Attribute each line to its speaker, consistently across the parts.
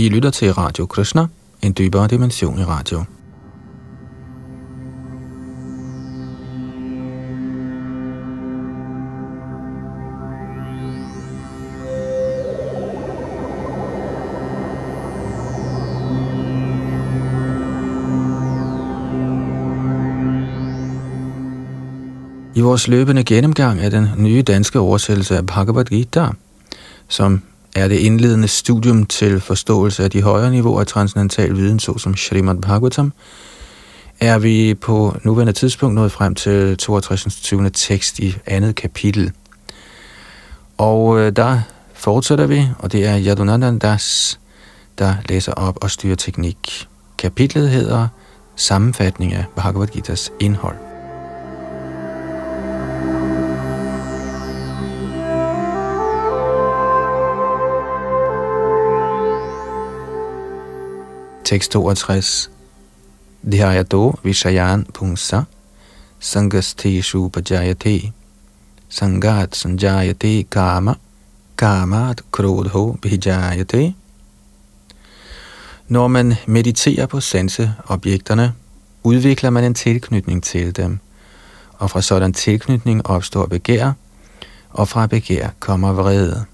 Speaker 1: I lytter til Radio Krishna, en dybere dimension i radio. I vores løbende gennemgang af den nye danske oversættelse af Bhagavad Gita, som er det indledende studium til forståelse af de højere niveauer af transcendental viden, såsom Srimad Bhagavatam, er vi på nuværende tidspunkt nået frem til 62. 20. tekst i andet kapitel. Og øh, der fortsætter vi, og det er Yadunandan Das, der læser op og styrer teknik. Kapitlet hedder Sammenfatning af Bhagavad Gitas indhold. Tekst 62. Dhyayato Vishayan Pungsa Sangasteshu Pajayate Sangat Sanjayate Kama Kamat Krodho Bhijayate Når man mediterer på sanseobjekterne, udvikler man en tilknytning til dem, og fra sådan tilknytning opstår begær, og fra begær kommer vrede.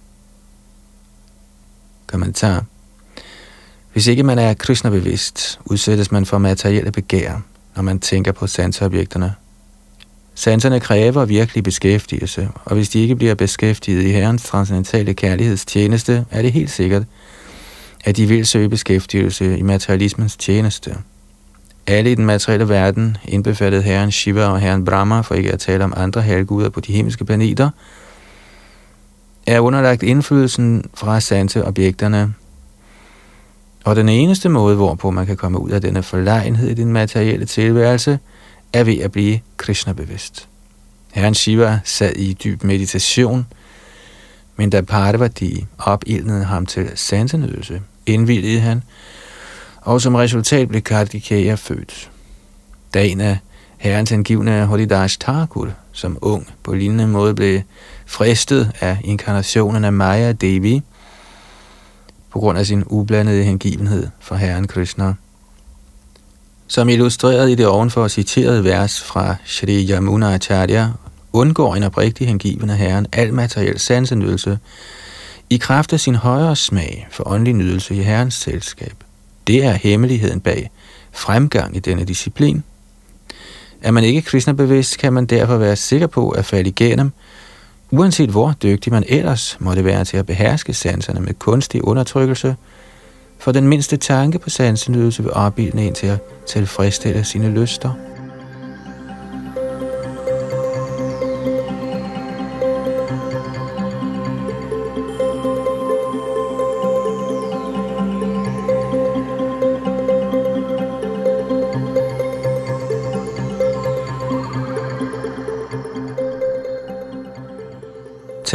Speaker 1: Kommentar hvis ikke man er Krishna-bevidst, udsættes man for materielle begær, når man tænker på sanseobjekterne. Sanserne kræver virkelig beskæftigelse, og hvis de ikke bliver beskæftiget i Herrens transcendentale kærlighedstjeneste, er det helt sikkert, at de vil søge beskæftigelse i materialismens tjeneste. Alle i den materielle verden, indbefattet herren Shiva og herren Brahma, for ikke at tale om andre halvguder på de himmelske planeter, er underlagt indflydelsen fra sanseobjekterne, og den eneste måde, hvorpå man kan komme ud af denne forlegenhed i den materielle tilværelse, er ved at blive Krishna-bevidst. Herren Shiva sad i dyb meditation, men da Parvati opildnede ham til sansenydelse, indvilligede han, og som resultat blev Kartikeya født. Dagen af herrens angivende Holidash Thakur, som ung på lignende måde blev fristet af inkarnationen af Maya Devi, på grund af sin ublandede hengivenhed for Herren Krishna. Som illustreret i det ovenfor citerede vers fra Shri Yamuna Acharya, undgår en oprigtig hengiven af Herren al materiel sansenydelse i kraft af sin højere smag for åndelig nydelse i Herrens selskab. Det er hemmeligheden bag fremgang i denne disciplin. Er man ikke kristnebevidst, kan man derfor være sikker på at falde igennem – Uanset hvor dygtig man ellers måtte være til at beherske sanserne med kunstig undertrykkelse, for den mindste tanke på sansenydelse vil opbilde en til at tilfredsstille sine lyster.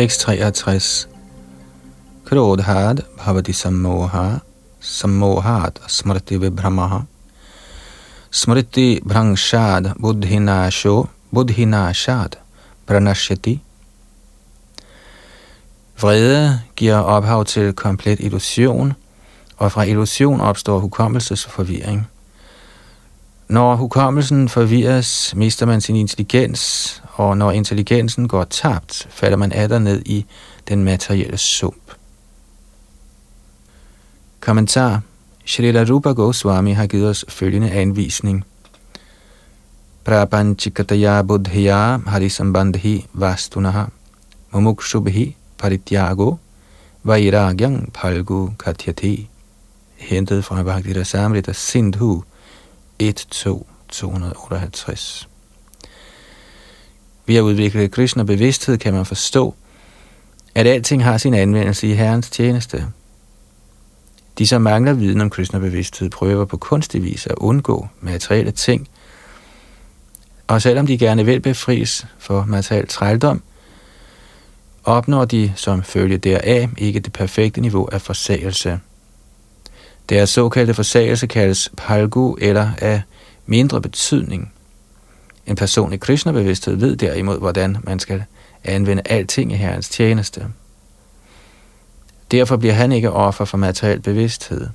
Speaker 1: Tekst 63. Krodhad bhavati sammoha, sammohat smriti vibhramaha, smriti brangshad buddhinasho, buddhinashad pranashyati. Vrede giver ophav til komplet illusion, og fra illusion opstår hukommelsesforvirring. Når hukommelsen forvirres, mister man sin intelligens, og når intelligensen går tabt, falder man atter ned i den materielle sump. Kommentar Shrila Rupa Goswami har givet os følgende anvisning. Prapanchikataya buddhya harisambandhi vastunaha mumukshubhi parityago vairagyang palgu katyati hentet fra Bhakti Rasamrita Sindhu 1.2.258. Ved at udvikle Krishna bevidsthed kan man forstå, at alting har sin anvendelse i Herrens tjeneste. De, som mangler viden om Krishna bevidsthed, prøver på kunstig vis at undgå materielle ting, og selvom de gerne vil befries for materiel trældom, opnår de som følge deraf ikke det perfekte niveau af forsagelse. Deres såkaldte forsagelse kaldes palgu eller af mindre betydning. En person i Krishna-bevidsthed ved derimod, hvordan man skal anvende alting i Herrens tjeneste. Derfor bliver han ikke offer for materiel bevidsthed.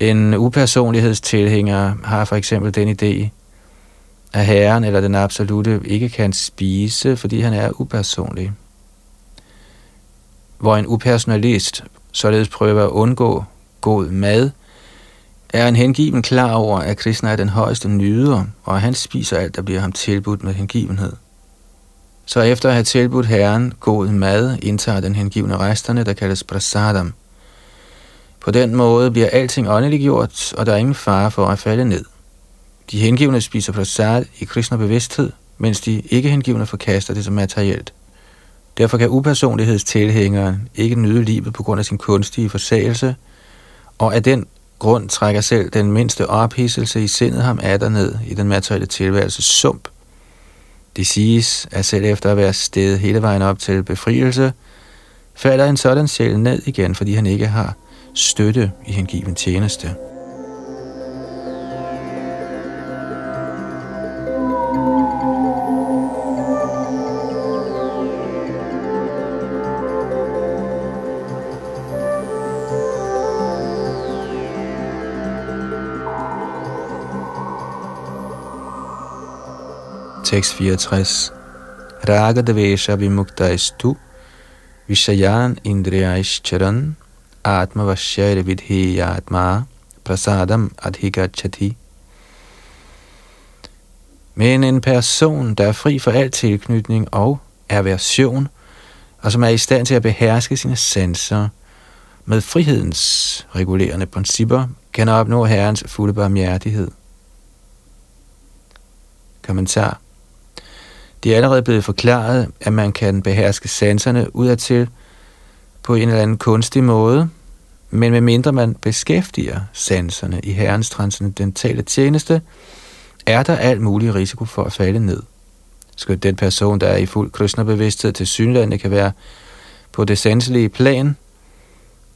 Speaker 1: En upersonlighedstilhænger har for eksempel den idé, at herren eller den absolute ikke kan spise, fordi han er upersonlig. Hvor en upersonalist således prøver at undgå god mad, er en hengiven klar over, at Krishna er den højeste nyder, og at han spiser alt, der bliver ham tilbudt med hengivenhed. Så efter at have tilbudt herren god mad, indtager den hengivne resterne, der kaldes prasadam. På den måde bliver alting åndeliggjort, og der er ingen fare for at falde ned. De hengivne spiser prasad i Krishna bevidsthed, mens de ikke hengivne forkaster det som materielt. Derfor kan upersonlighedstilhængeren ikke nyde livet på grund af sin kunstige forsagelse, og af den grund trækker selv den mindste ophidselse i sindet ham af ned i den materielle tilværelse sump. Det siges, at selv efter at være stedet hele vejen op til befrielse, falder en sådan sjæl ned igen, fordi han ikke har støtte i hengiven tjeneste. Tekst 64. Raga Devesha Vimukta Vishayan Indriyaishcharan Atma Vashyayre Vidhi Atma Prasadam Adhigachati Men en person, der er fri for al tilknytning og aversion, og som er i stand til at beherske sine sanser med frihedens regulerende principper, kan opnå Herrens fulde barmhjertighed. Kommentar det er allerede blevet forklaret, at man kan beherske sanserne udadtil på en eller anden kunstig måde, men medmindre man beskæftiger sanserne i Herrens transcendentale tjeneste, er der alt mulig risiko for at falde ned. Skal den person, der er i fuld kristnerbevidsthed til synlande, kan være på det sanselige plan,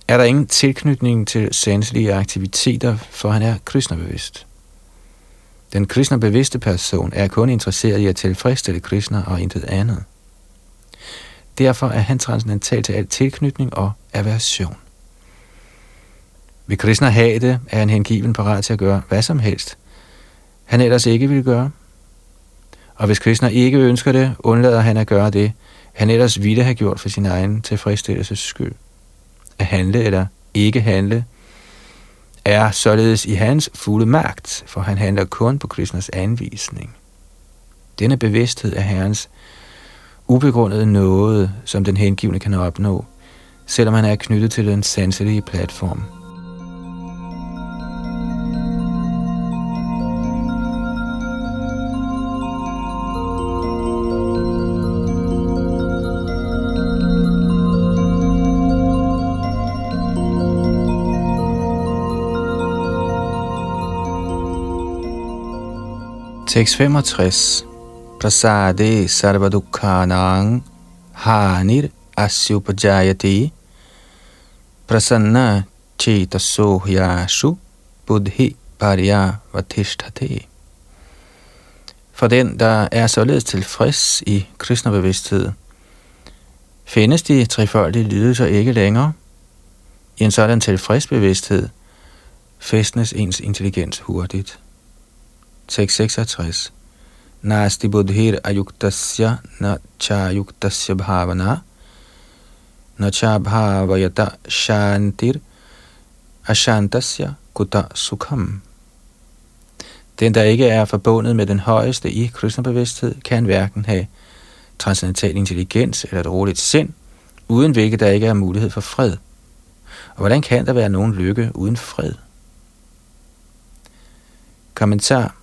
Speaker 1: er der ingen tilknytning til sanselige aktiviteter, for han er kristnerbevidst. Den kristne bevidste person er kun interesseret i at tilfredsstille Krishna og intet andet. Derfor er han transcendental til al tilknytning og aversion. Vil Krishna have det, er han hengiven parat til at gøre hvad som helst, han ellers ikke vil gøre. Og hvis Krishna ikke ønsker det, undlader han at gøre det, han ellers ville have gjort for sin egen tilfredsstillelses skyld. At handle eller ikke handle – er således i hans fulde magt, for han handler kun på Krishnas anvisning. Denne bevidsthed er Herrens ubegrundede noget, som den hengivne kan opnå, selvom han er knyttet til den sanselige platform. Tekst 65. Prasade sarvadukhanang hanir asyupajayati prasanna chetasohyashu buddhi vatishtate. For den, der er således tilfreds i kristnebevidsthed, findes de trefoldige lidelser ikke længere. I en sådan tilfreds bevidsthed festnes ens intelligens hurtigt. 666. Nasti buddhir ayuktasya na chayuktasya bhavana na cha bhavayata shantir ashantasya kuta sukham. Den, der ikke er forbundet med den højeste i kristnebevidsthed, kan hverken have transcendental intelligens eller et roligt sind, uden hvilket der ikke er mulighed for fred. Og hvordan kan der være nogen lykke uden fred? Kommentar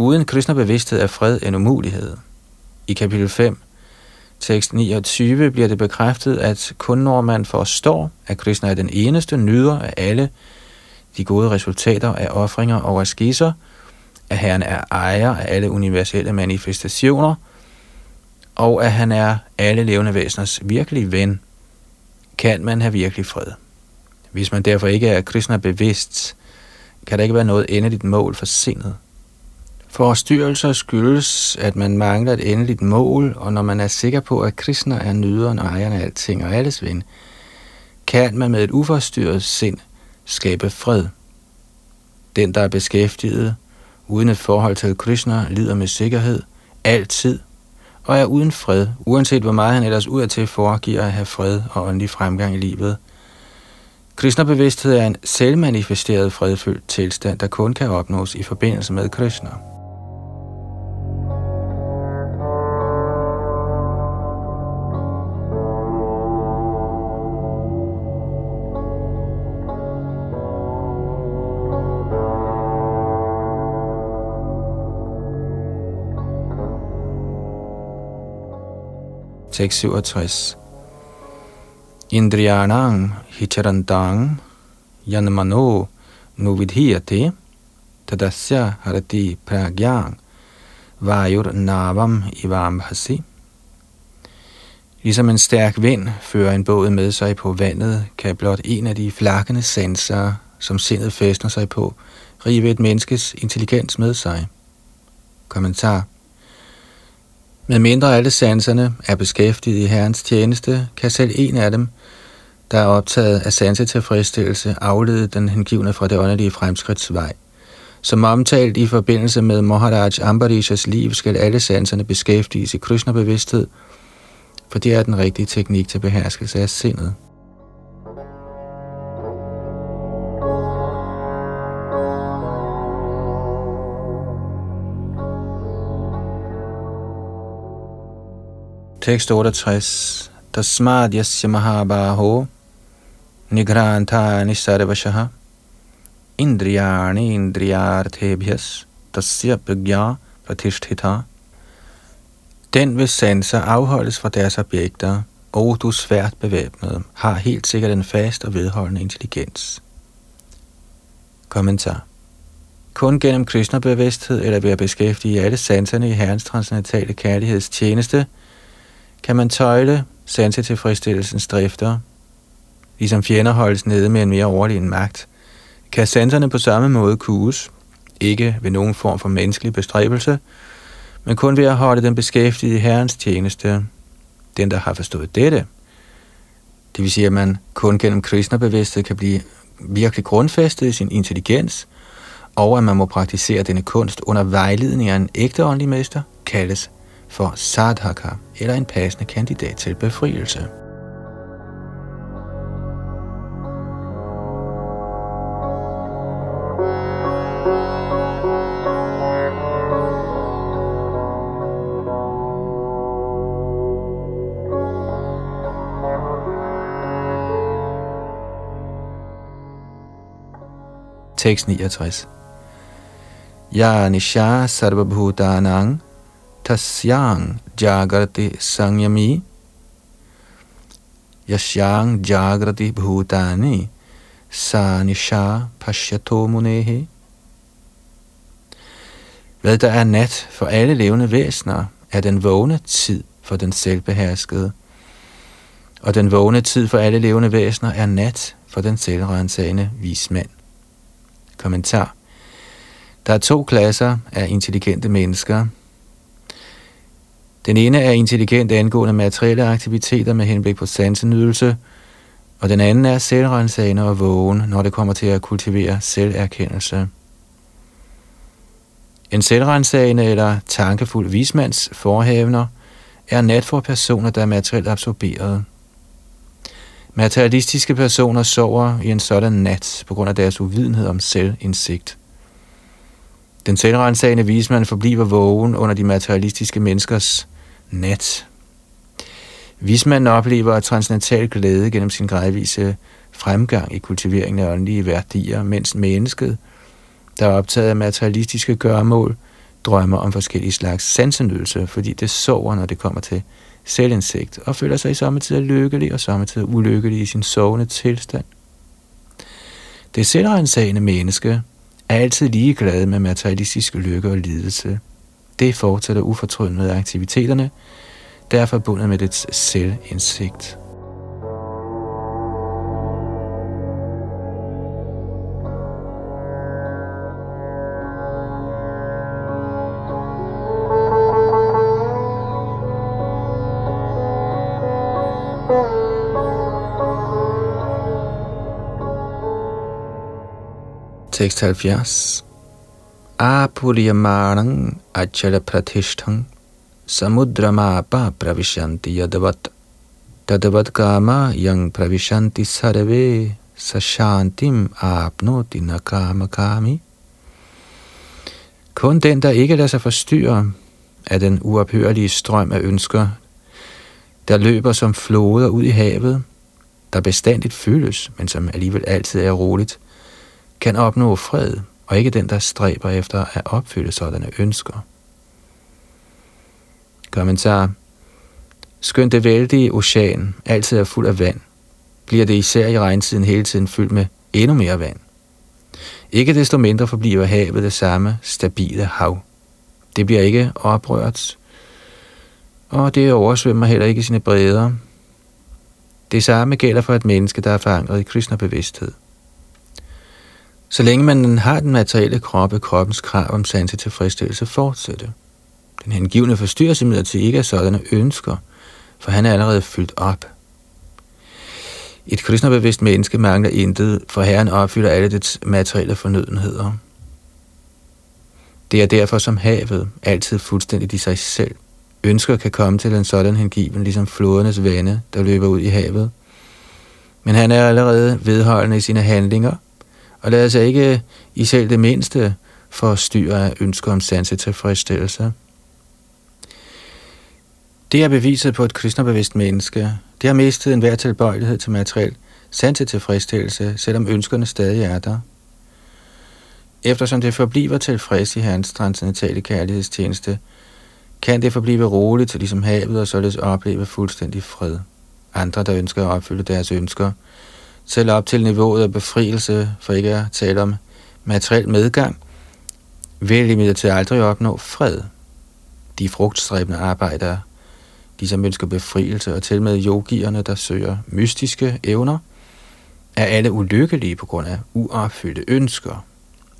Speaker 1: Uden Krishna-bevidsthed er fred en umulighed. I kapitel 5, tekst 29, bliver det bekræftet, at kun når man forstår, at Krishna er den eneste nyder af alle de gode resultater af offringer og askeser, at Herren er ejer af alle universelle manifestationer, og at han er alle levende væseners virkelige ven, kan man have virkelig fred. Hvis man derfor ikke er Krishna bevidst, kan der ikke være noget endeligt mål for sindet. Forstyrrelser skyldes, at man mangler et endeligt mål, og når man er sikker på, at Krishna er nyderen og ejeren af alting og alles ven, kan man med et uforstyrret sind skabe fred. Den, der er beskæftiget uden et forhold til Krishna, lider med sikkerhed, altid, og er uden fred, uanset hvor meget han ellers udadtil foregiver at have fred og åndelig fremgang i livet. Krishna-bevidsthed er en selvmanifesteret fredfyldt tilstand, der kun kan opnås i forbindelse med Krishna. Tekst 67. Indriyanang hicharantang yanmano nuvidhiyate tadasya harati pragyang vajur navam ivamhasi. Ligesom en stærk vind fører en båd med sig på vandet, kan blot en af de flakkende sanser, som sindet fæstner sig på, rive et menneskes intelligens med sig. Kommentar med mindre alle sanserne er beskæftiget i Herrens tjeneste, kan selv en af dem, der er optaget af sansetilfredsstillelse, aflede den hengivne fra det åndelige fremskridtsvej. Som omtalt i forbindelse med Maharaj Ambarishas liv, skal alle sanserne beskæftiges i Krishna-bevidsthed, for det er den rigtige teknik til beherskelse af sindet. Tekst 68. Tasmad yasya mahabaho nigrantani sarvashaha indriyani indriyarthebhyas tasya pragya pratishtita. Den, hvis sanser afholdes fra deres objekter, og du svært bevæbnet, har helt sikkert en fast og vedholdende intelligens. Kommentar. Kun gennem Krishna-bevidsthed eller ved at beskæftige alle sanserne i Herrens transcendentale kærligheds tjeneste – kan man tøjle sansetilfredsstillelsens drifter, ligesom fjender holdes nede med en mere overlegen magt, kan sanserne på samme måde kuges, ikke ved nogen form for menneskelig bestræbelse, men kun ved at holde den beskæftiget i Herrens tjeneste, den der har forstået dette. Det vil sige, at man kun gennem Krishna-bevidsthed kan blive virkelig grundfæstet i sin intelligens, og at man må praktisere denne kunst under vejledning af en ægte åndelig mester, kaldes for sadhaka eller en passende kandidat til befrielse. Tekst 69. Ya nisha sarvabhutanang tasyang jagrati sangyami yasyang jagrati bhutani sanisha pasyato pashyato munehe. Hvad der er nat for alle levende væsener, er den vågne tid for den selvbeherskede. Og den vågne tid for alle levende væsener er nat for den selvrensagende vismand. Kommentar. Der er to klasser af intelligente mennesker, den ene er intelligent angående materielle aktiviteter med henblik på sansenydelse, og den anden er selvrensagende og vågen, når det kommer til at kultivere selverkendelse. En selvrensagende eller tankefuld vismands forhævner er nat for personer, der er materielt absorberet. Materialistiske personer sover i en sådan nat på grund af deres uvidenhed om selvindsigt. Den selvrensagende vismand forbliver vågen under de materialistiske menneskers nat. man oplever transcendental glæde gennem sin gradvise fremgang i kultiveringen af åndelige værdier, mens mennesket, der er optaget af materialistiske gørmål, drømmer om forskellige slags sansenydelse, fordi det sover, når det kommer til selvindsigt, og føler sig i samtidig lykkelig og samtidig ulykkelig i sin sovende tilstand. Det selvrensagende menneske er altid ligeglad med materialistisk lykke og lidelse det fortsætter ufortrødent med aktiviteterne, der er forbundet med dets selvindsigt. Tekst 70 Apuryamanang achala pratishtang samudramapa pravishanti yadavat tadavat kama yang pravishanti sarve sashantim apnoti nakama kami. Kun den, der ikke lader sig forstyrre af den uophørlige strøm af ønsker, der løber som floder ud i havet, der bestandigt føles, men som alligevel altid er roligt, kan opnå fred, og ikke den, der stræber efter at opfylde sådanne ønsker. Kommentar. Skønt det vældige ocean altid er fuld af vand, bliver det især i regntiden hele tiden fyldt med endnu mere vand. Ikke desto mindre forbliver havet det samme stabile hav. Det bliver ikke oprørt, og det oversvømmer heller ikke sine bredder. Det samme gælder for et menneske, der er forankret i Krishna-bevidsthed. Så længe man har den materielle krop, er kroppens krav om sanse tilfredsstillelse fortsætte. Den hengivne forstyrres imidlertid ikke af sådanne ønsker, for han er allerede fyldt op. Et kristnerbevidst menneske mangler intet, for Herren opfylder alle dets materielle fornødenheder. Det er derfor som havet, altid fuldstændigt i sig selv. Ønsker kan komme til en sådan hengiven, ligesom flodernes vande, der løber ud i havet. Men han er allerede vedholdende i sine handlinger, og lad os ikke i selv det mindste forstyrre af ønsker om sanse tilfredsstillelse. Det er beviset på et kristnerbevidst menneske. Det har mistet enhver tilbøjelighed til materiel sanse tilfredsstillelse, selvom ønskerne stadig er der. Eftersom det forbliver tilfreds i hans transcendentale kærlighedstjeneste, kan det forblive roligt, ligesom havet, og således opleve fuldstændig fred. Andre, der ønsker at opfylde deres ønsker, selv op til niveauet af befrielse, for ikke at tale om materiel medgang, vil imidlertid aldrig opnå fred. De frugtstræbende arbejdere, de som ønsker befrielse, og til med yogierne, der søger mystiske evner, er alle ulykkelige på grund af uopfyldte ønsker.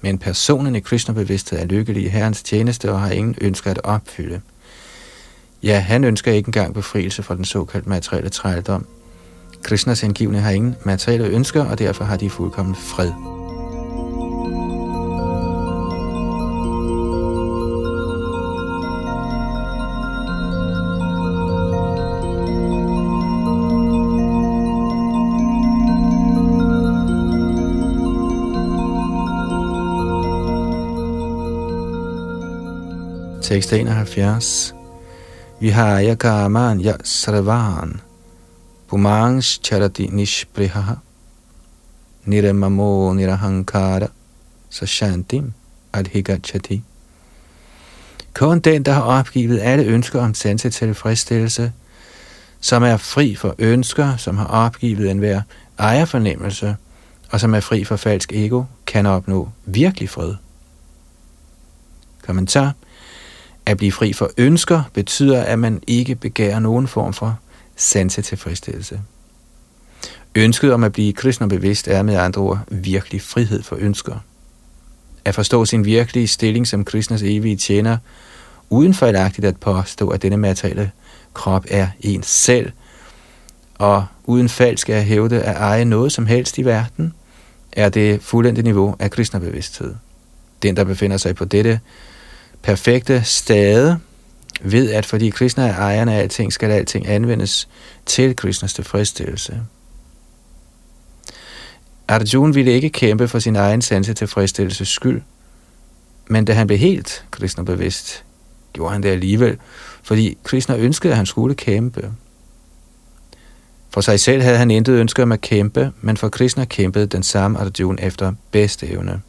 Speaker 1: Men personen i Krishna-bevidsthed er lykkelig i Herrens tjeneste og har ingen ønsker at opfylde. Ja, han ønsker ikke engang befrielse fra den såkaldte materielle trældom. Krishnas hengivne har ingen materielle ønsker, og derfor har de fuldkommen fred. Tekst 71. har kaman ya sarvan pumangs charati nishprihaha niramamo nirahankara sashantim adhigachati. Kun den, der har opgivet alle ønsker om sanse tilfredsstillelse, som er fri for ønsker, som har opgivet enhver ejerfornemmelse, og som er fri for falsk ego, kan opnå virkelig fred. Kommentar at blive fri for ønsker betyder, at man ikke begærer nogen form for sanse tilfredsstillelse. Ønsket om at blive kristen bevidst er med andre ord virkelig frihed for ønsker. At forstå sin virkelige stilling som kristners evige tjener, uden fejlagtigt at påstå, at denne materielle krop er ens selv, og uden falsk at hævde at eje noget som helst i verden, er det fuldendte niveau af kristnerbevidsthed. Den, der befinder sig på dette perfekte stade ved, at fordi Krishna er ejeren af alting, skal alting anvendes til Krishnas tilfredsstillelse. Arjuna ville ikke kæmpe for sin egen sanse tilfredsstillelses skyld, men da han blev helt Krishna bevidst, gjorde han det alligevel, fordi Krishna ønskede, at han skulle kæmpe. For sig selv havde han intet ønske om at kæmpe, men for Krishna kæmpede den samme Arjuna efter bedste evne.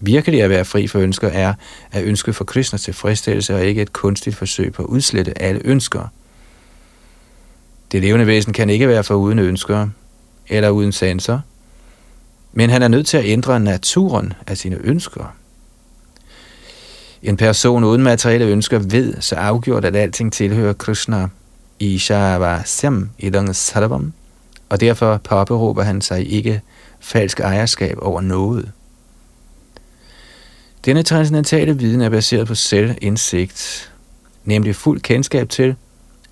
Speaker 1: Virkelig at være fri for ønsker er at ønske for Krishnas tilfredsstillelse og ikke et kunstigt forsøg på at udslette alle ønsker. Det levende væsen kan ikke være for uden ønsker eller uden sanser, men han er nødt til at ændre naturen af sine ønsker. En person uden materielle ønsker ved så afgjort, at alting tilhører Krishna i Shavasam Idang Sarvam, og derfor påberåber han sig ikke falsk ejerskab over noget. Denne transcendentale viden er baseret på selvindsigt, nemlig fuld kendskab til,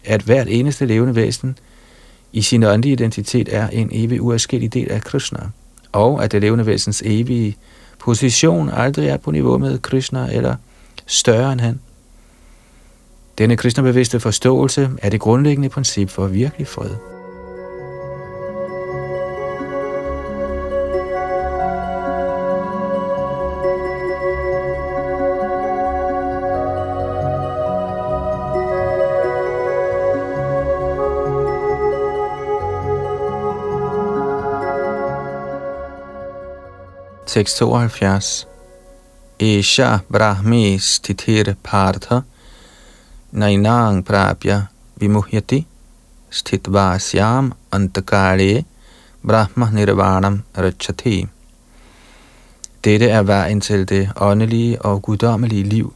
Speaker 1: at hvert eneste levende væsen i sin åndelige identitet er en evig uafskillig del af Krishna, og at det levende væsens evige position aldrig er på niveau med Krishna eller større end han. Denne kristnebevidste forståelse er det grundlæggende princip for virkelig fred. 672. Isha brahmi stithir partha nainang prapya vimuhyati stitvasyam antakare brahma nirvanam rachati. Dette er vejen til det åndelige og guddommelige liv.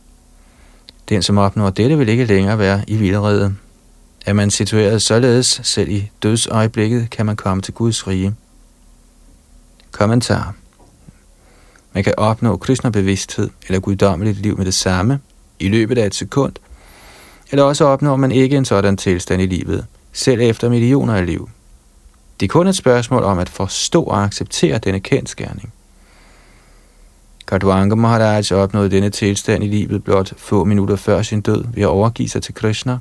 Speaker 1: Den, som opnår dette, vil ikke længere være i vildrede. Er man situeret således, selv i dødsøjeblikket, kan man komme til Guds rige. Kommentar man kan opnå Krishna-bevidsthed eller guddommeligt liv med det samme i løbet af et sekund, eller også opnår man ikke en sådan tilstand i livet, selv efter millioner af liv. Det er kun et spørgsmål om at forstå og acceptere denne kendskærning. Kadwanga Maharaj opnåede denne tilstand i livet blot få minutter før sin død ved at overgive sig til Krishna.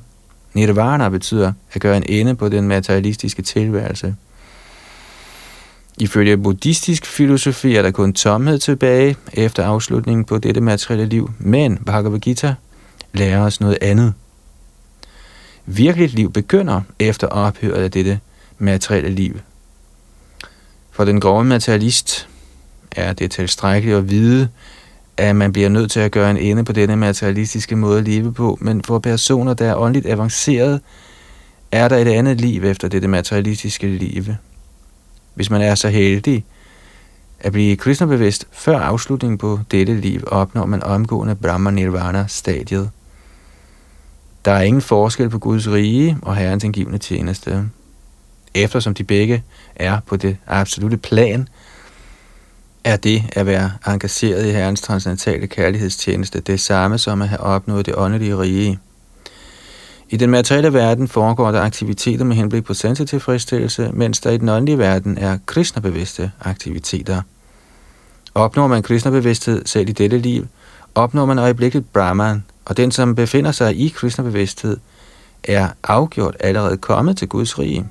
Speaker 1: Nirvana betyder at gøre en ende på den materialistiske tilværelse – Ifølge buddhistisk filosofi er der kun tomhed tilbage efter afslutningen på dette materielle liv, men Bhagavad Gita lærer os noget andet. Virkeligt liv begynder efter ophøret af dette materielle liv. For den grove materialist er det tilstrækkeligt at vide, at man bliver nødt til at gøre en ende på denne materialistiske måde at leve på, men for personer, der er åndeligt avanceret, er der et andet liv efter dette materialistiske liv hvis man er så heldig at blive kristnebevidst før afslutningen på dette liv, opnår man omgående Brahma Nirvana-stadiet. Der er ingen forskel på Guds rige og Herrens indgivende tjeneste. Eftersom de begge er på det absolute plan, er det at være engageret i Herrens transcendentale kærlighedstjeneste det samme som at have opnået det åndelige rige. I den materielle verden foregår der aktiviteter med henblik på sansetilfredsstillelse, mens der i den åndelige verden er kristnebevidste aktiviteter. Opnår man kristnebevidsthed selv i dette liv, opnår man øjeblikket Brahman, og den, som befinder sig i kristnebevidsthed, er afgjort allerede kommet til Guds rige.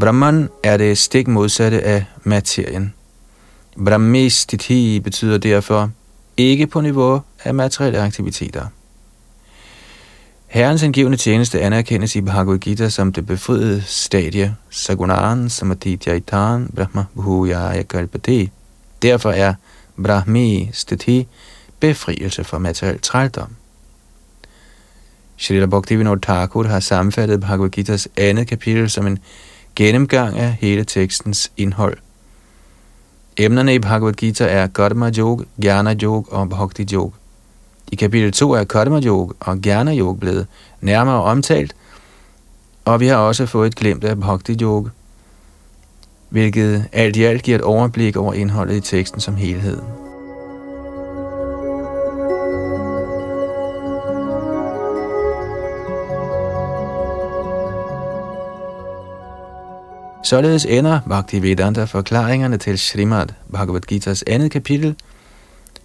Speaker 1: Brahman er det stik modsatte af materien. Brahmistiti betyder derfor ikke på niveau af materielle aktiviteter. Herrens indgivende tjeneste anerkendes i Bhagavad Gita som det befriede stadie, Sagunaran, Samadhi, Jaitan, Brahma Bhujaya Kalpati. Derfor er Brahmi Stati, befrielse fra materiel trældom. Srila Bhaktivinoda Thakur har sammenfattet Bhagavad Gitas andet kapitel som en gennemgang af hele tekstens indhold. Emnerne i Bhagavad Gita er Karma Yoga, Jnana Yoga og Bhakti Yoga. I kapitel 2 er Karma Yoga og Jnana Yoga blevet nærmere omtalt, og vi har også fået et glimt af Bhakti Yoga, hvilket alt i alt giver et overblik over indholdet i teksten som helhed. Således ender Bhaktivedanta forklaringerne til Srimad Bhagavad Gita's andet kapitel,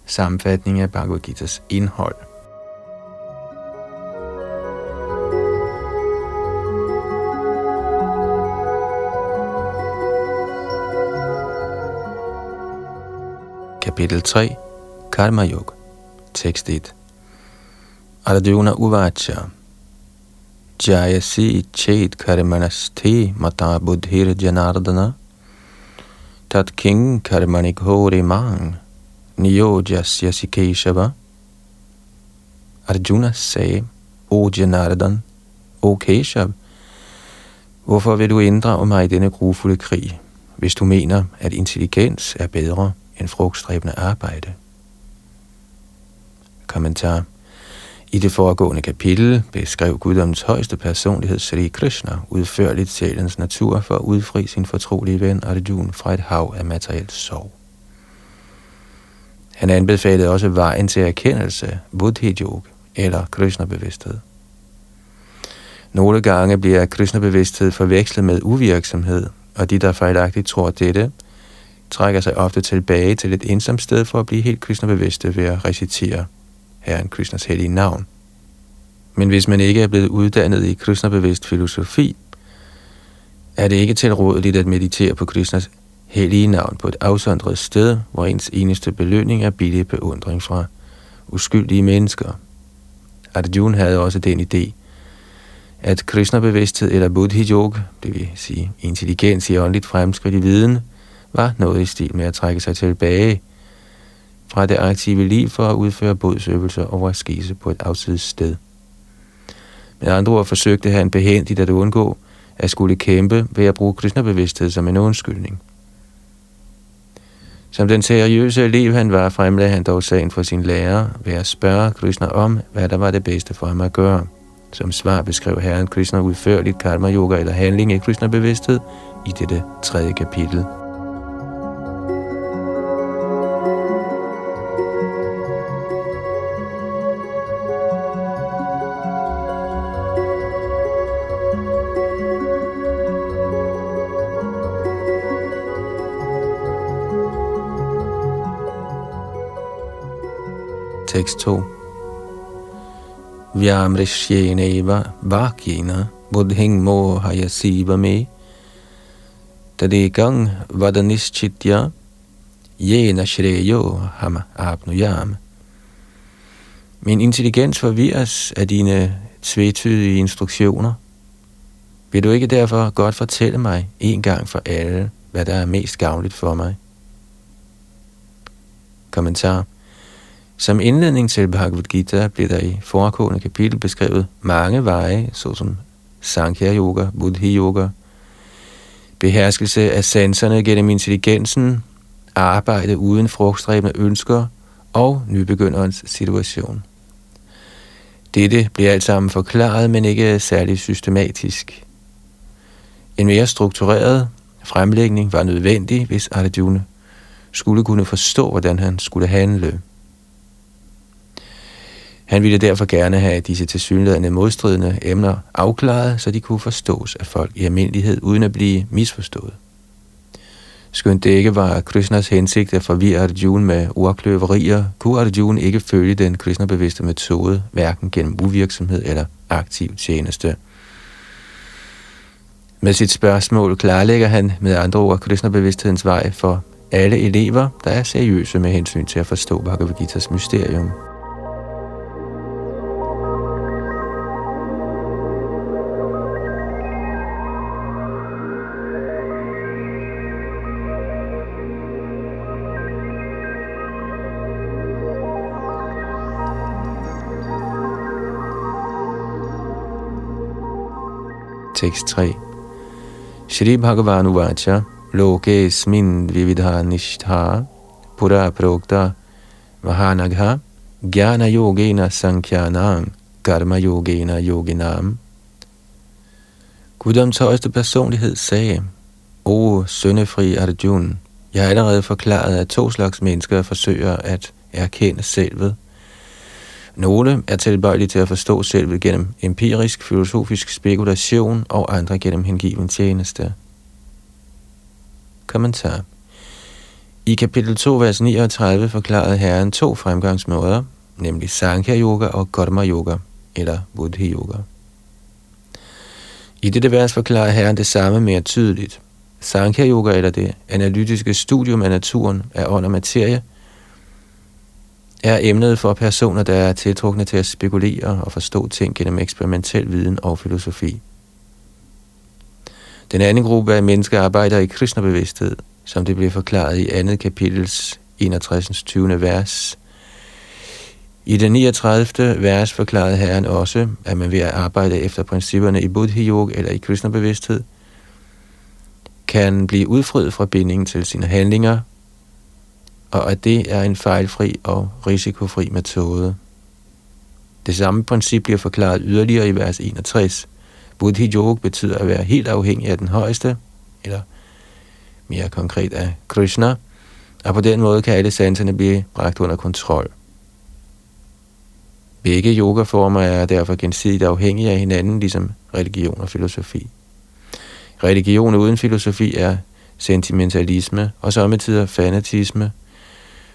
Speaker 1: sammenfatning af Bhagavad Gita's indhold. Kapitel 3 Karma Yoga Tekst 1 Arjuna Uvacha. Jayasi chet karmanasti mata buddhir janardana tat king karmani ghori mang niyojasya yasikeshava Arjuna sagde, O Janardan, O Keshav, hvorfor vil du inddrage mig i denne grufulde krig, hvis du mener, at intelligens er bedre end frugtstræbende arbejde? Kommentar i det foregående kapitel beskrev guddommens højeste personlighed Sri Krishna udførligt sjælens natur for at udfri sin fortrolige ven Arjuna fra et hav af materielt sorg. Han anbefalede også vejen til erkendelse, buddhi eller Krishna-bevidsthed. Nogle gange bliver Krishna-bevidsthed forvekslet med uvirksomhed, og de, der fejlagtigt tror dette, trækker sig ofte tilbage til et ensomt sted for at blive helt Krishna-bevidste ved at recitere Herren Krishnas hellige navn. Men hvis man ikke er blevet uddannet i Krishna-bevidst filosofi, er det ikke tilrådeligt at meditere på Krishnas hellige navn på et afsondret sted, hvor ens eneste belønning er billig beundring fra uskyldige mennesker. Arjuna havde også den idé, at Krishna-bevidsthed eller buddhi yoga, det vil sige intelligens i åndeligt fremskridt i viden, var noget i stil med at trække sig tilbage fra det aktive liv for at udføre bodsøvelser og skise på et afsides sted. Med andre ord forsøgte han behændigt at undgå at skulle kæmpe ved at bruge Krishna-bevidsthed som en undskyldning. Som den seriøse elev han var, fremlagde han dog sagen for sin lærer ved at spørge Krishna om, hvad der var det bedste for ham at gøre. Som svar beskrev Herren Krishna udførligt karma yoga eller handling i Krishna bevidsthed i dette tredje kapitel. Tekst 2 Vyamrishyena vakyena buddhing mohaya siva me tadekang vadanischitya yena shreyo ham apnuyam. Min intelligens forvirres af dine tvetydige instruktioner. Vil du ikke derfor godt fortælle mig en gang for alle, hvad der er mest gavnligt for mig? Kommentar som indledning til Bhagavad Gita bliver der i foregående kapitel beskrevet mange veje, såsom Sankhya Yoga, Buddhi Yoga, beherskelse af sanserne gennem intelligensen, arbejde uden frugtstræbende ønsker og nybegynderens situation. Dette bliver alt sammen forklaret, men ikke særlig systematisk. En mere struktureret fremlægning var nødvendig, hvis Arjuna skulle kunne forstå, hvordan han skulle handle. Han ville derfor gerne have disse tilsyneladende modstridende emner afklaret, så de kunne forstås af folk i almindelighed, uden at blive misforstået. Skønt det ikke var Krishnas hensigt at forvirre Arjuna med ordkløverier, kunne Arjuna ikke følge den Krishna-bevidste metode, hverken gennem uvirksomhed eller aktiv tjeneste. Med sit spørgsmål klarlægger han med andre ord Krishna-bevidsthedens vej for alle elever, der er seriøse med hensyn til at forstå Bhagavad Gita's mysterium. Tekst 3. Shri Bhagavan Uvacha Loke Smin Vividha Nishtha Pura Prokta Mahanagha Gyana Yogena Sankyanang Karma Yogena Yoginam Guddoms højeste personlighed sagde, O søndefri Arjun, jeg har allerede forklaret, at to slags mennesker forsøger at erkende selvet – nogle er tilbøjelige til at forstå selvet gennem empirisk filosofisk spekulation, og andre gennem hengiven tjeneste. Kommentar I kapitel 2, vers 39 forklarede Herren to fremgangsmåder, nemlig Sankhya Yoga og Karma Yoga, eller Buddhi Yoga. I dette vers forklarer Herren det samme mere tydeligt. Sankhya Yoga, eller det analytiske studium af naturen, af ånd og materie – er emnet for personer, der er tiltrukne til at spekulere og forstå ting gennem eksperimentel viden og filosofi. Den anden gruppe af mennesker arbejder i Krishna-bevidsthed, som det bliver forklaret i andet kapitels 61. 20. vers. I den 39. vers forklarede Herren også, at man ved at arbejde efter principperne i Buddhi Yoga eller i Krishna-bevidsthed, kan blive udfriet fra bindingen til sine handlinger og at det er en fejlfri og risikofri metode. Det samme princip bliver forklaret yderligere i vers 61. Buddhi Yoga betyder at være helt afhængig af den højeste, eller mere konkret af Krishna, og på den måde kan alle sanserne blive bragt under kontrol. Begge yogaformer er derfor gensidigt afhængige af hinanden, ligesom religion og filosofi. Religion uden filosofi er sentimentalisme og samtidig fanatisme,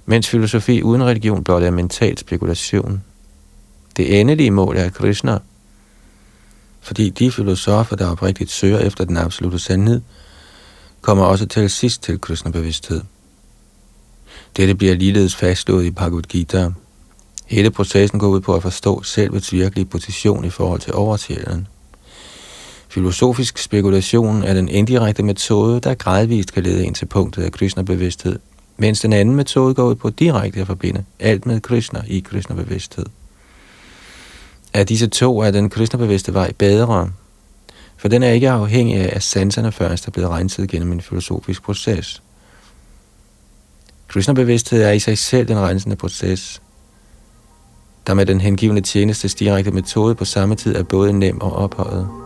Speaker 1: mens filosofi uden religion blot er mental spekulation. Det endelige mål er Krishna, fordi de filosofer, der oprigtigt søger efter den absolute sandhed, kommer også til sidst til Krishna-bevidsthed. Dette bliver ligeledes fastslået i Bhagavad Gita. Hele processen går ud på at forstå selvets virkelige position i forhold til oversjælen. Filosofisk spekulation er den indirekte metode, der gradvist kan lede ind til punktet af Krishna-bevidsthed, mens den anden metode går ud på direkte at forbinde alt med Krishna i Krishna-bevidsthed. Af disse to er den Krishna-bevidste vej bedre, for den er ikke afhængig af, at sanserne først er blevet renset gennem en filosofisk proces. Krishna-bevidsthed er i sig selv den rensende proces, der med den hengivende tjenestes direkte metode på samme tid er både nem og ophøjet.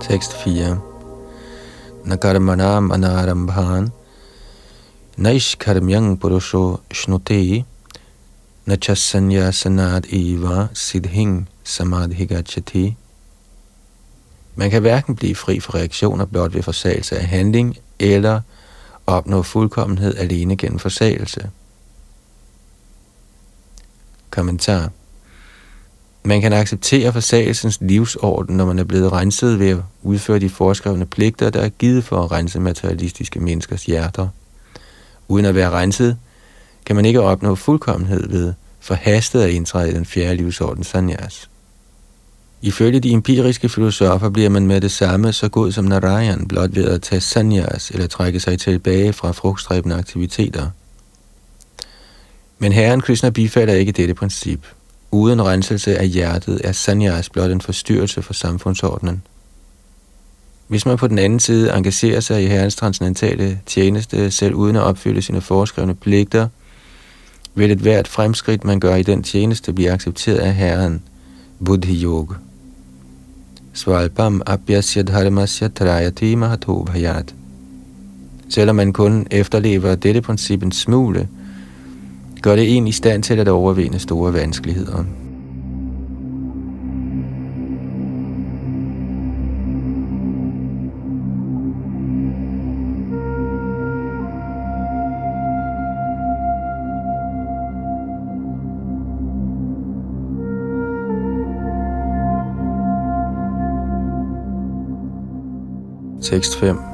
Speaker 1: Tekst 4. Nakarmanam anarambhan Naishkarmyang purusho shnute Nachasanya sanad eva siddhing samadhigachati Man kan hverken blive fri for reaktioner blot ved forsagelse af handling, eller opnå fuldkommenhed alene gennem forsagelse. Kommentar man kan acceptere forsagelsens livsorden, når man er blevet renset ved at udføre de foreskrevne pligter, der er givet for at rense materialistiske menneskers hjerter. Uden at være renset, kan man ikke opnå fuldkommenhed ved forhastet at indtræde i den fjerde livsorden sanyas. Ifølge de empiriske filosofer bliver man med det samme så god som Narayan blot ved at tage sanyas eller trække sig tilbage fra frugtstræbende aktiviteter. Men Herren Krishna bifalder ikke dette princip – Uden renselse af hjertet er sanyas blot en forstyrrelse for samfundsordenen. Hvis man på den anden side engagerer sig i herrens transcendentale tjeneste, selv uden at opfylde sine foreskrevne pligter, vil et hvert fremskridt, man gør i den tjeneste, blive accepteret af herren, Buddhi Yoga. Svalpam abhyasya dharmasya trayati mahato bhayat. Selvom man kun efterlever dette princip en smule, gør det en i stand til at overvinde store vanskeligheder. Tekst 5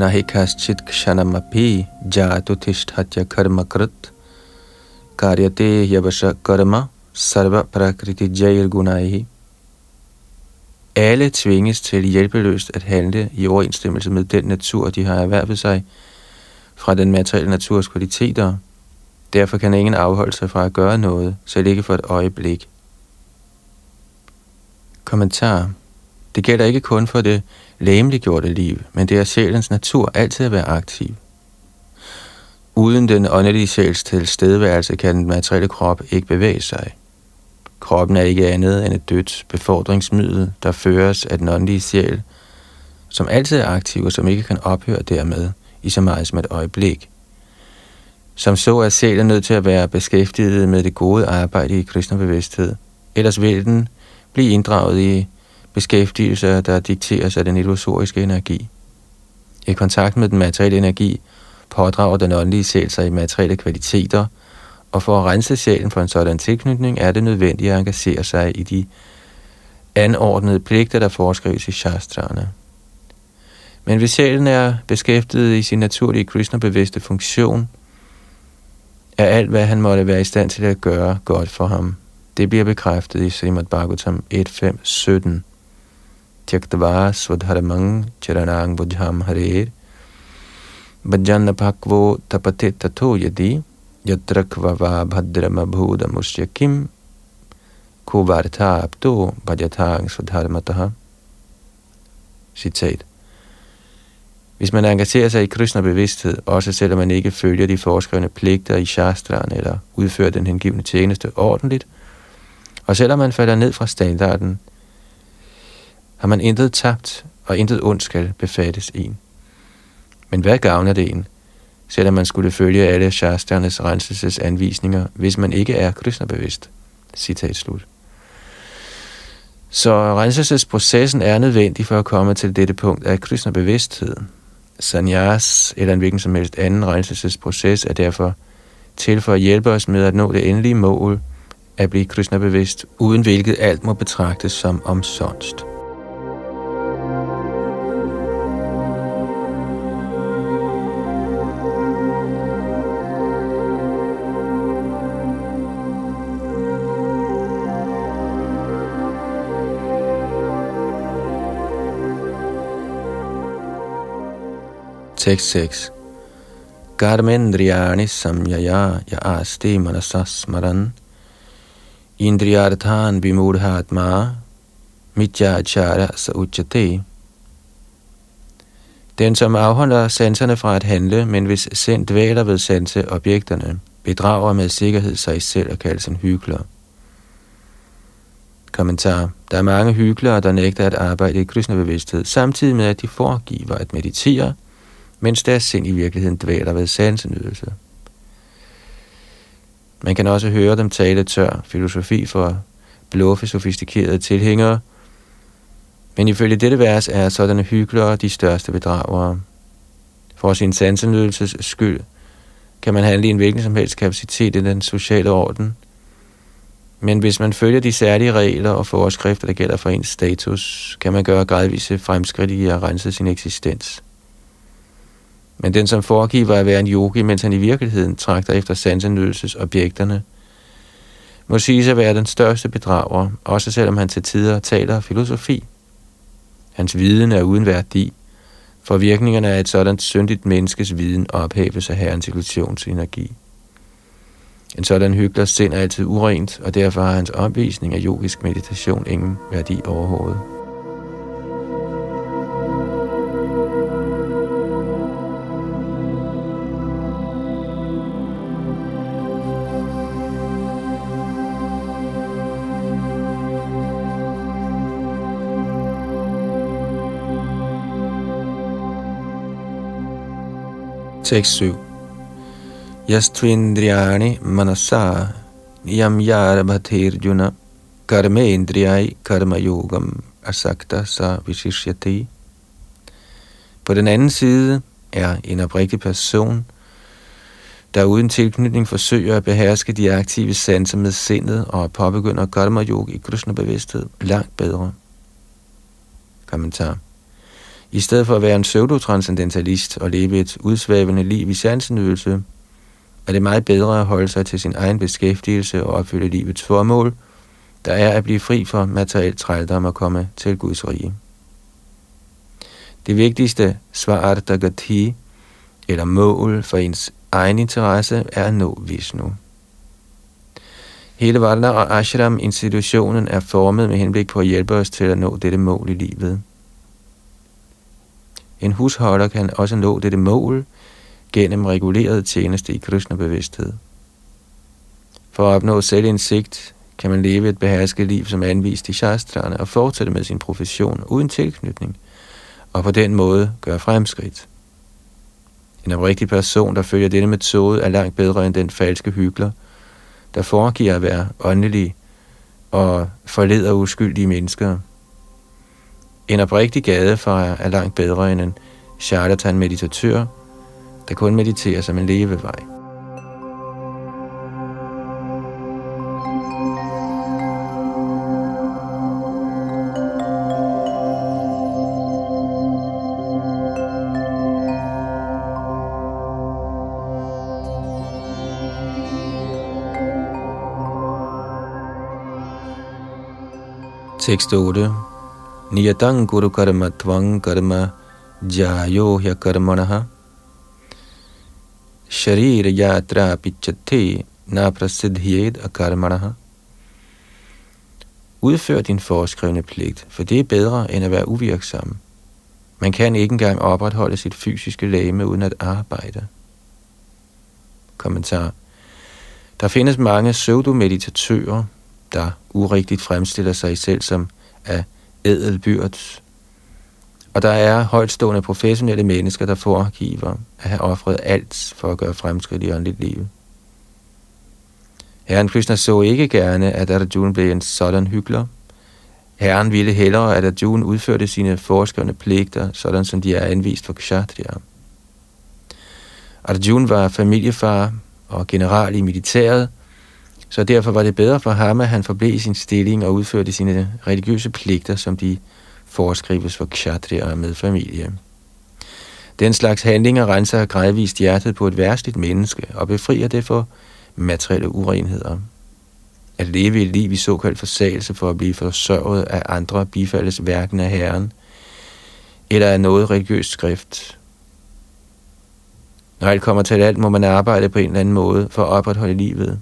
Speaker 1: Nahi kaschit kshanamapi jatu tishthatya karma krit karyate yavasha karma sarva prakriti jair gunaihi. Alle tvinges til hjælpeløst at handle i overensstemmelse med den natur, de har erhvervet sig fra den materielle naturs kvaliteter. Derfor kan ingen afholde sig fra at gøre noget, selv ikke for et øjeblik. Kommentar det gælder ikke kun for det læmeliggjorte liv, men det er sjælens natur altid at være aktiv. Uden den åndelige sjæls tilstedeværelse kan den materielle krop ikke bevæge sig. Kroppen er ikke andet end et dødt befordringsmiddel, der føres af den åndelige sjæl, som altid er aktiv og som ikke kan ophøre dermed i så meget som et øjeblik. Som så er sjælen nødt til at være beskæftiget med det gode arbejde i kristne bevidsthed, ellers vil den blive inddraget i beskæftigelse, der dikteres af den illusoriske energi. I kontakt med den materielle energi pådrager den åndelige sjæl sig i materielle kvaliteter, og for at rense sjælen for en sådan tilknytning er det nødvendigt at engagere sig i de anordnede pligter, der foreskrives i shastrene. Men hvis sjælen er beskæftiget i sin naturlige Krishna-bevidste funktion, er alt, hvad han måtte være i stand til at gøre, godt for ham. Det bliver bekræftet i Srimad Bhagavatam 1.5.17 tyaktava swadharmang charanang bhujham harer bhajanapakvo tapate tato yadi yatrakvava bhadramabhudamushyakim kuvarta apto bhajatang swadharmataha Citat. Hvis man engagerer sig i Krishna bevidsthed, også selvom man ikke følger de foreskrevne pligter i shastraen eller udfører den hengivne tjeneste ordentligt, og selvom man falder ned fra standarden, har man intet tabt, og intet ondt skal befattes en. Men hvad gavner det en, selvom man skulle følge alle shasternes renselsesanvisninger, hvis man ikke er Krishna-bevidst? Citat slut. Så renselsesprocessen er nødvendig for at komme til dette punkt af Krishna-bevidsthed. Sanyas eller en hvilken som helst anden renselsesproces er derfor til for at hjælpe os med at nå det endelige mål at blive Krishna-bevidst, uden hvilket alt må betragtes som omsonst. Tekst 6. Karmendriyani samyaya ya asti manasasmaran indriyarthan vimurhatma mityachara sa uchate. Den, som afholder sanserne fra at handle, men hvis sind dvæler ved sanseobjekterne, bedrager med sikkerhed sig selv og kaldes en hyggelig. Kommentar. Der er mange hyggelere, der nægter at arbejde i kristne bevidsthed, samtidig med at de foregiver at meditere – mens deres sind i virkeligheden dvæler ved sansenydelse. Man kan også høre dem tale tør filosofi for bluffe sofistikerede tilhængere, men ifølge dette vers er sådanne hyggelere de største bedragere. For sin sansenydelses skyld kan man handle i en hvilken som helst kapacitet i den sociale orden. Men hvis man følger de særlige regler og forskrifter, der gælder for ens status, kan man gøre gradvise fremskridt i at rense sin eksistens. Men den, som foregiver at være en yogi, mens han i virkeligheden trækker efter sansenødelsesobjekterne, må siges at være den største bedrager, også selvom han til tider taler filosofi. Hans viden er uden værdi, for virkningerne af et sådan syndigt menneskes viden ophæves af herrens illusionsenergi. En sådan hyggelig sind er altid urent, og derfor har hans opvisning af yogisk meditation ingen værdi overhovedet. Tekst 7. Yastvindriyani manasa yam yarabhatirjuna karmendriyai karma yogam asakta sa vishishyati. På den anden side er en oprigtig person, der uden tilknytning forsøger at beherske de aktive sanser med sindet og påbegynder karma yoga i Krishna bevidsthed langt bedre. Kommentar. I stedet for at være en pseudotranscendentalist og leve et udsvævende liv i sansenydelse, er det meget bedre at holde sig til sin egen beskæftigelse og opfylde livets formål, der er at blive fri for materiel trældom og komme til Guds rige. Det vigtigste svarta gati, eller mål for ens egen interesse, er at nå Vishnu. Hele Varna og Ashram-institutionen er formet med henblik på at hjælpe os til at nå dette mål i livet. En husholder kan også nå dette mål gennem reguleret tjeneste i Krishna-bevidsthed. For at opnå selvindsigt kan man leve et behersket liv som anvist i shastrene og fortsætte med sin profession uden tilknytning, og på den måde gøre fremskridt. En oprigtig person, der følger denne metode, er langt bedre end den falske hyggelig, der foregiver at være åndelig og forleder uskyldige mennesker. En oprigtig gadefarer er langt bedre end en charlatan-meditatør, der kun mediterer som en levevej. Tekst 8 Niyatang guru karma tvang karma jayo hya karmanaha sharir yatra pichate na prasidhyed akarmanaha Udfør din foreskrevne pligt, for det er bedre end at være uvirksom. Man kan ikke engang opretholde sit fysiske læme uden at arbejde. Kommentar. Der findes mange pseudomeditatører, der urigtigt fremstiller sig selv som af ædelbyrd. Og der er højtstående professionelle mennesker, der foregiver at have offret alt for at gøre fremskridt i åndeligt liv. Herren Krishna så ikke gerne, at Arjuna blev en sådan hyggelig. Herren ville hellere, at Arjuna udførte sine forskrevne pligter, sådan som de er anvist for kshatriya. Arjuna var familiefar og general i militæret, så derfor var det bedre for ham, at han forblev i sin stilling og udførte sine religiøse pligter, som de foreskrives for kshatriya med familie. Den slags handlinger renser gradvist hjertet på et værstligt menneske og befrier det for materielle urenheder. At leve et liv i såkaldt forsagelse for at blive forsørget af andre bifaldes hverken af Herren eller af noget religiøst skrift. Når alt kommer til alt, må man arbejde på en eller anden måde for at opretholde livet.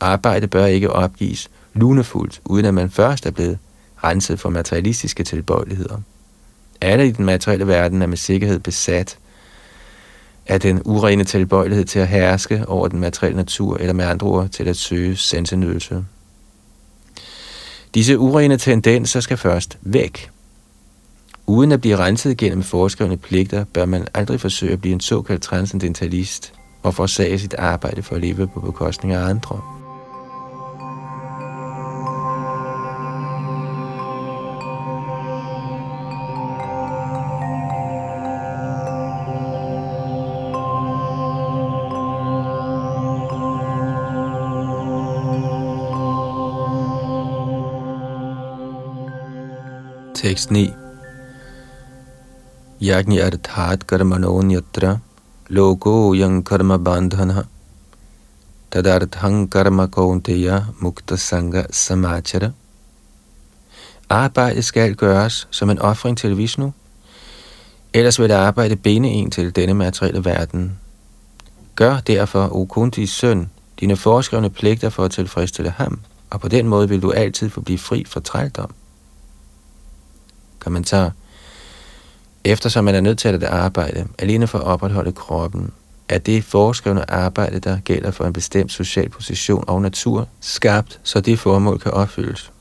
Speaker 1: Arbejde bør ikke opgives lunefuldt, uden at man først er blevet renset for materialistiske tilbøjeligheder. Alle i den materielle verden er med sikkerhed besat af den urene tilbøjelighed til at herske over den materielle natur, eller med andre ord til at søge sansenydelse. Disse urene tendenser skal først væk. Uden at blive renset gennem foreskrevne pligter, bør man aldrig forsøge at blive en såkaldt transcendentalist og forsage sit arbejde for at leve på bekostning af andre. Tekst 9. Yagni arthat karmanon yatra loko yang karma bandhana tadarthang karma kaunteya mukta sanga samachara. Arbejdet skal gøres som en offring til Vishnu, ellers vil arbejde binde en til denne materielle verden. Gør derfor, o Kuntis søn, dine foreskrevne pligter for at tilfredsstille ham, og på den måde vil du altid få blive fri fra trældom. Kommentar. Eftersom man er nødt til at arbejde alene for at opretholde kroppen, er det foreskrevne arbejde, der gælder for en bestemt social position og natur, skabt, så det formål kan opfyldes.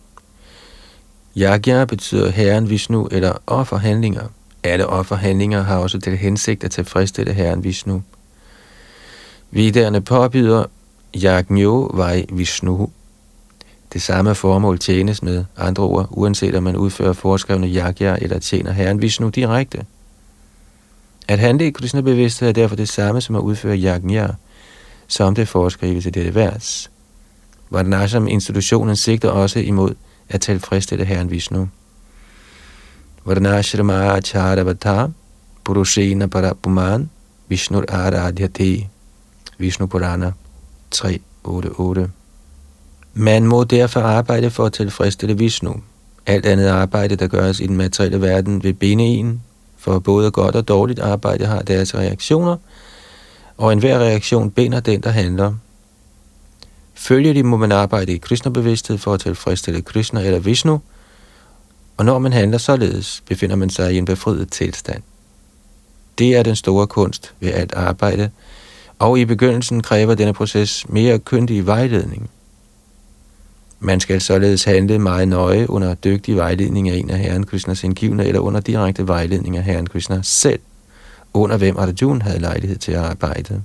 Speaker 1: Yagya betyder herren Vishnu eller offerhandlinger. Alle offerhandlinger har også til hensigt at tilfredsstille herren Vishnu. Vidderne påbyder Yagnyo Vai Vishnu det samme formål tjenes med andre ord, uanset om man udfører foreskrevne yagya eller tjener Herren Vishnu direkte. At handle i Krishna bevidsthed er derfor det samme som at udføre yagya, som det foreskrives i dette vers. Varnasham institutionen sigter også imod at tilfredsstille Herren Vishnu. Varnashrama acharavata purushena parapuman Vishnu aradhyate Vishnu Purana 388 man må derfor arbejde for at tilfredsstille Vishnu. Alt andet arbejde, der gøres i den materielle verden, vil binde en, for både godt og dårligt arbejde har deres reaktioner, og enhver reaktion binder den, der handler. Følger må man arbejde i Krishna-bevidsthed for at tilfredsstille Krishna eller Vishnu, og når man handler således, befinder man sig i en befriet tilstand. Det er den store kunst ved alt arbejde, og i begyndelsen kræver denne proces mere kyndig vejledning – man skal således handle meget nøje under dygtig vejledning af en af Herren Krishnas indgivende, eller under direkte vejledning af Herren Krishna selv, under hvem Arjuna havde lejlighed til at arbejde.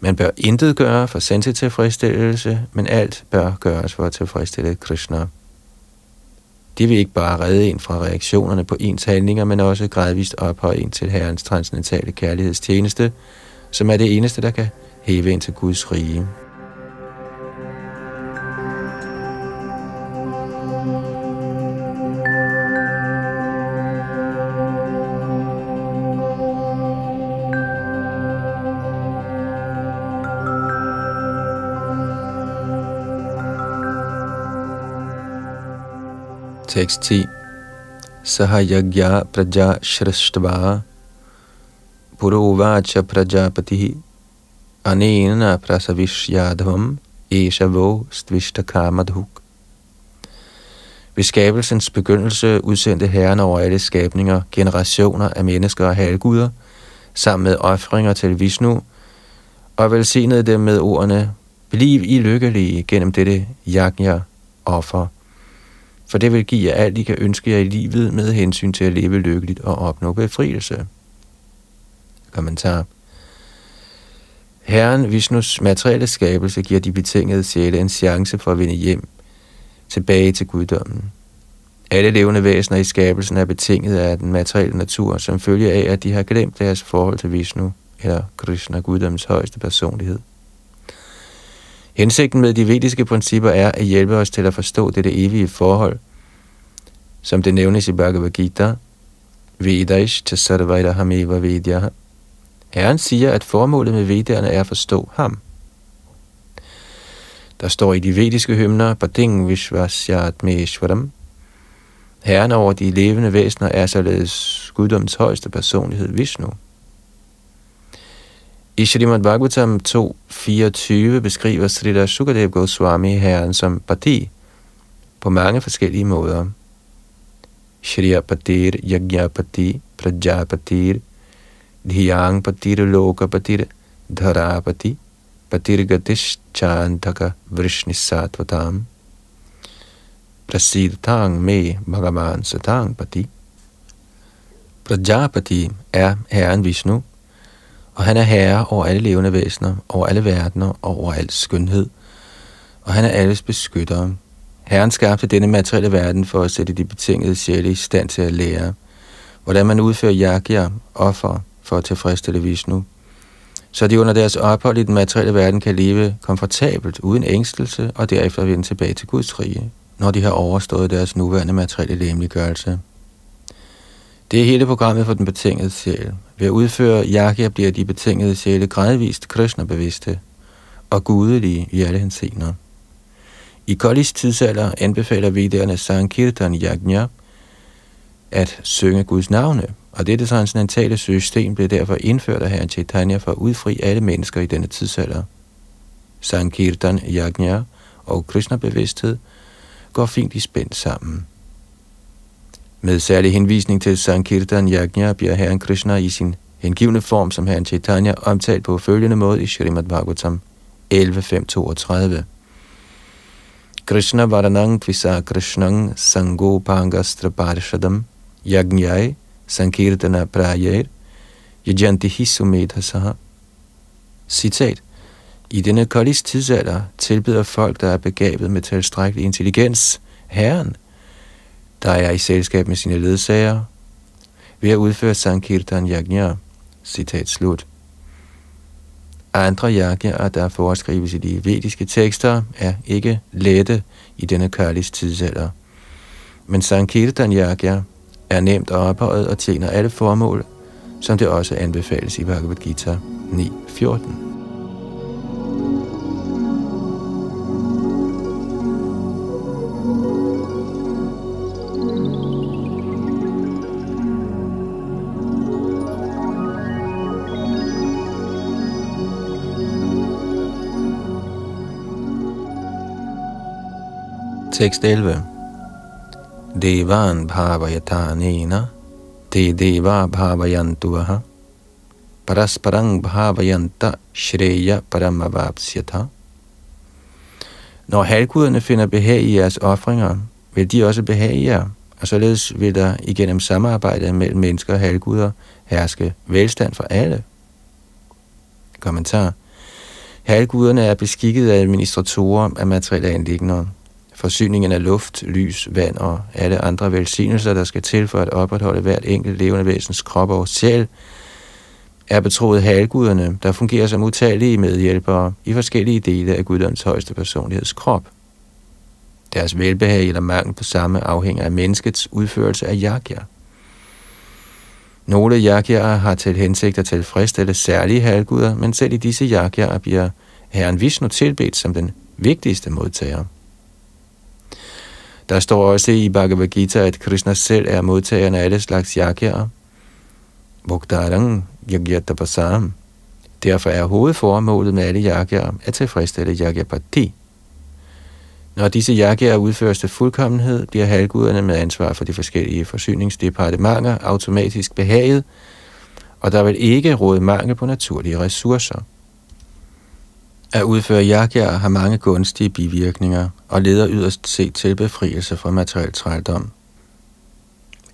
Speaker 1: Man bør intet gøre for til tilfredsstillelse, men alt bør gøres for at tilfredsstille Krishna. Det vil ikke bare redde en fra reaktionerne på ens handlinger, men også gradvist ophøje en til Herrens transcendentale kærlighedstjeneste, som er det eneste, der kan hæve ind til Guds rige. Tekst 10. Sahayagya praja shrashtva purovacha prajapati anena prasavishyadvam eshavo Stvishtakamadhuk. Ved skabelsens begyndelse udsendte Herren over alle skabninger generationer af mennesker og halvguder, sammen med ofringer til Vishnu, og velsignede dem med ordene, Bliv I lykkelige gennem dette yajna offer, for det vil give jer alt, I kan ønske jer i livet med hensyn til at leve lykkeligt og opnå befrielse. Kommentar Herren Vishnus materielle skabelse giver de betingede sjæle en chance for at vinde hjem, tilbage til guddommen. Alle levende væsener i skabelsen er betinget af den materielle natur, som følger af, at de har glemt deres forhold til Vishnu, eller Krishna, guddommens højeste personlighed. Hensigten med de vediske principper er at hjælpe os til at forstå dette evige forhold, som det nævnes i Bhagavad Gita, Vedaish tasarvaita hameva vedyaha. Herren siger, at formålet med vedderne er at forstå ham. Der står i de vediske hymner, Bading Vishvasyat Meshwaram, Herren over de levende væsener er således guddoms højeste personlighed, Vishnu. I Shrimad Bhagavatam 2.24 beskriver Srila Sukadev Goswami herren som Pati på mange forskellige måder. Shriyapatir, Yajnapati, Prajapatir, Dhyangpatir, Lokapatir, Dharapati, Patirgatish Chantaka Vrishnisatvatam. Prasidtang me Bhagavan Satang Pati. Prajapati er herren Vishnu, og han er herre over alle levende væsener, over alle verdener og over al skønhed, og han er alles beskytter. Herren skabte denne materielle verden for at sætte de betingede sjæle i stand til at lære, hvordan man udfører yagya, offer, for at tilfredsstille Vishnu, så de under deres ophold i den materielle verden kan leve komfortabelt, uden ængstelse, og derefter vende tilbage til Guds rige når de har overstået deres nuværende materielle lemliggørelse. Det er hele programmet for den betingede sjæl. Ved at udføre yakya bliver de betingede sjæle gradvist Krishna-bevidste og gudelige i alle hensener. I Kolis tidsalder anbefaler vedderne Sankirtan Yajna at synge Guds navne, og dette transcendentale system blev derfor indført af Herren Chaitanya for at udfri alle mennesker i denne tidsalder. Sankirtan Yajna og Krishna-bevidsthed – går fint i spænd sammen. Med særlig henvisning til Sankirtan Yajna bliver Herren Krishna i sin hengivne form som Herren Chaitanya omtalt på følgende måde i Srimad Bhagavatam 11.5.32. Krishna Varanang Tvisa Krishnang Sangopangastra Parishadam Yajnai Sankirtana Prayer Yajanti Hisumedhasaha Citat i denne koldis tidsalder tilbyder folk, der er begavet med tilstrækkelig intelligens, Herren, der er i selskab med sine ledsager, ved at udføre Sankirtan Yajna. Citat slut. Andre yajnaer, der foreskrives i de vediske tekster, er ikke lette i denne kørlis tidsalder. Men Sankirtan Yajna er nemt ophøjet og tjener alle formål, som det også anbefales i Bhagavad Gita 9.14. Tekst 11. Devan bhavayatanena te deva bhavayantuvaha parasparang bhavayanta shreya paramavapsyata. Når halvguderne finder behag i jeres ofringer, vil de også behage jer, og således vil der igennem samarbejde mellem mennesker og halvguder herske velstand for alle. Kommentar. Halvguderne er beskikket af administratorer af materielle anlægner. Forsyningen af luft, lys, vand og alle andre velsignelser, der skal til for at opretholde hvert enkelt levende væsens krop og sjæl, er betroet halguderne, der fungerer som utallige medhjælpere i forskellige dele af guddoms højeste personligheds krop. Deres velbehag eller mangel på samme afhænger af menneskets udførelse af yakya. Nogle yakyaer har til hensigt at tilfredsstille særlige halvguder, men selv i disse yakyaer bliver Herren Vishnu tilbedt som den vigtigste modtager. Der står også i Bhagavad Gita, at Krishna selv er modtageren af alle slags yakyaer. Bhuktarang yagyatapasam. Derfor er hovedformålet med alle yakyaer at tilfredsstille yagyapati. Når disse yakyaer udføres til fuldkommenhed, bliver halvguderne med ansvar for de forskellige forsyningsdepartementer automatisk behaget, og der vil ikke råde mangel på naturlige ressourcer. At udføre yagya har mange gunstige bivirkninger og leder yderst set til befrielse fra materiel trældom.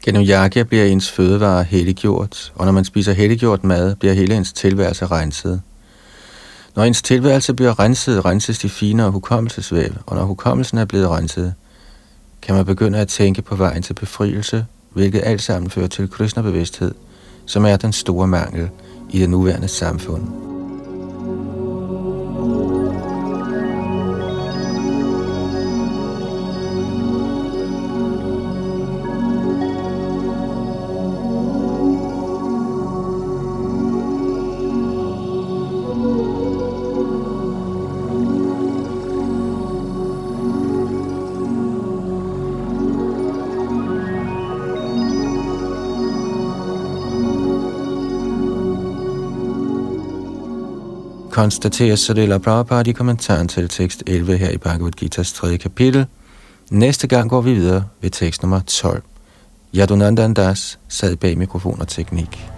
Speaker 1: Gennem yagya bliver ens fødevare helliggjort, og når man spiser helliggjort mad, bliver hele ens tilværelse renset. Når ens tilværelse bliver renset, renses de finere hukommelsesvæv, og når hukommelsen er blevet renset, kan man begynde at tænke på vejen til befrielse, hvilket alt sammen fører til Krishna-bevidsthed, som er den store mangel i det nuværende samfund. Oh. Konstaterer Sadila Prabhupada i kommentaren til tekst 11 her i Bhagavad Gita's 3. kapitel. Næste gang går vi videre ved tekst nummer 12. Yadunandan Das sad bag mikrofon og teknik.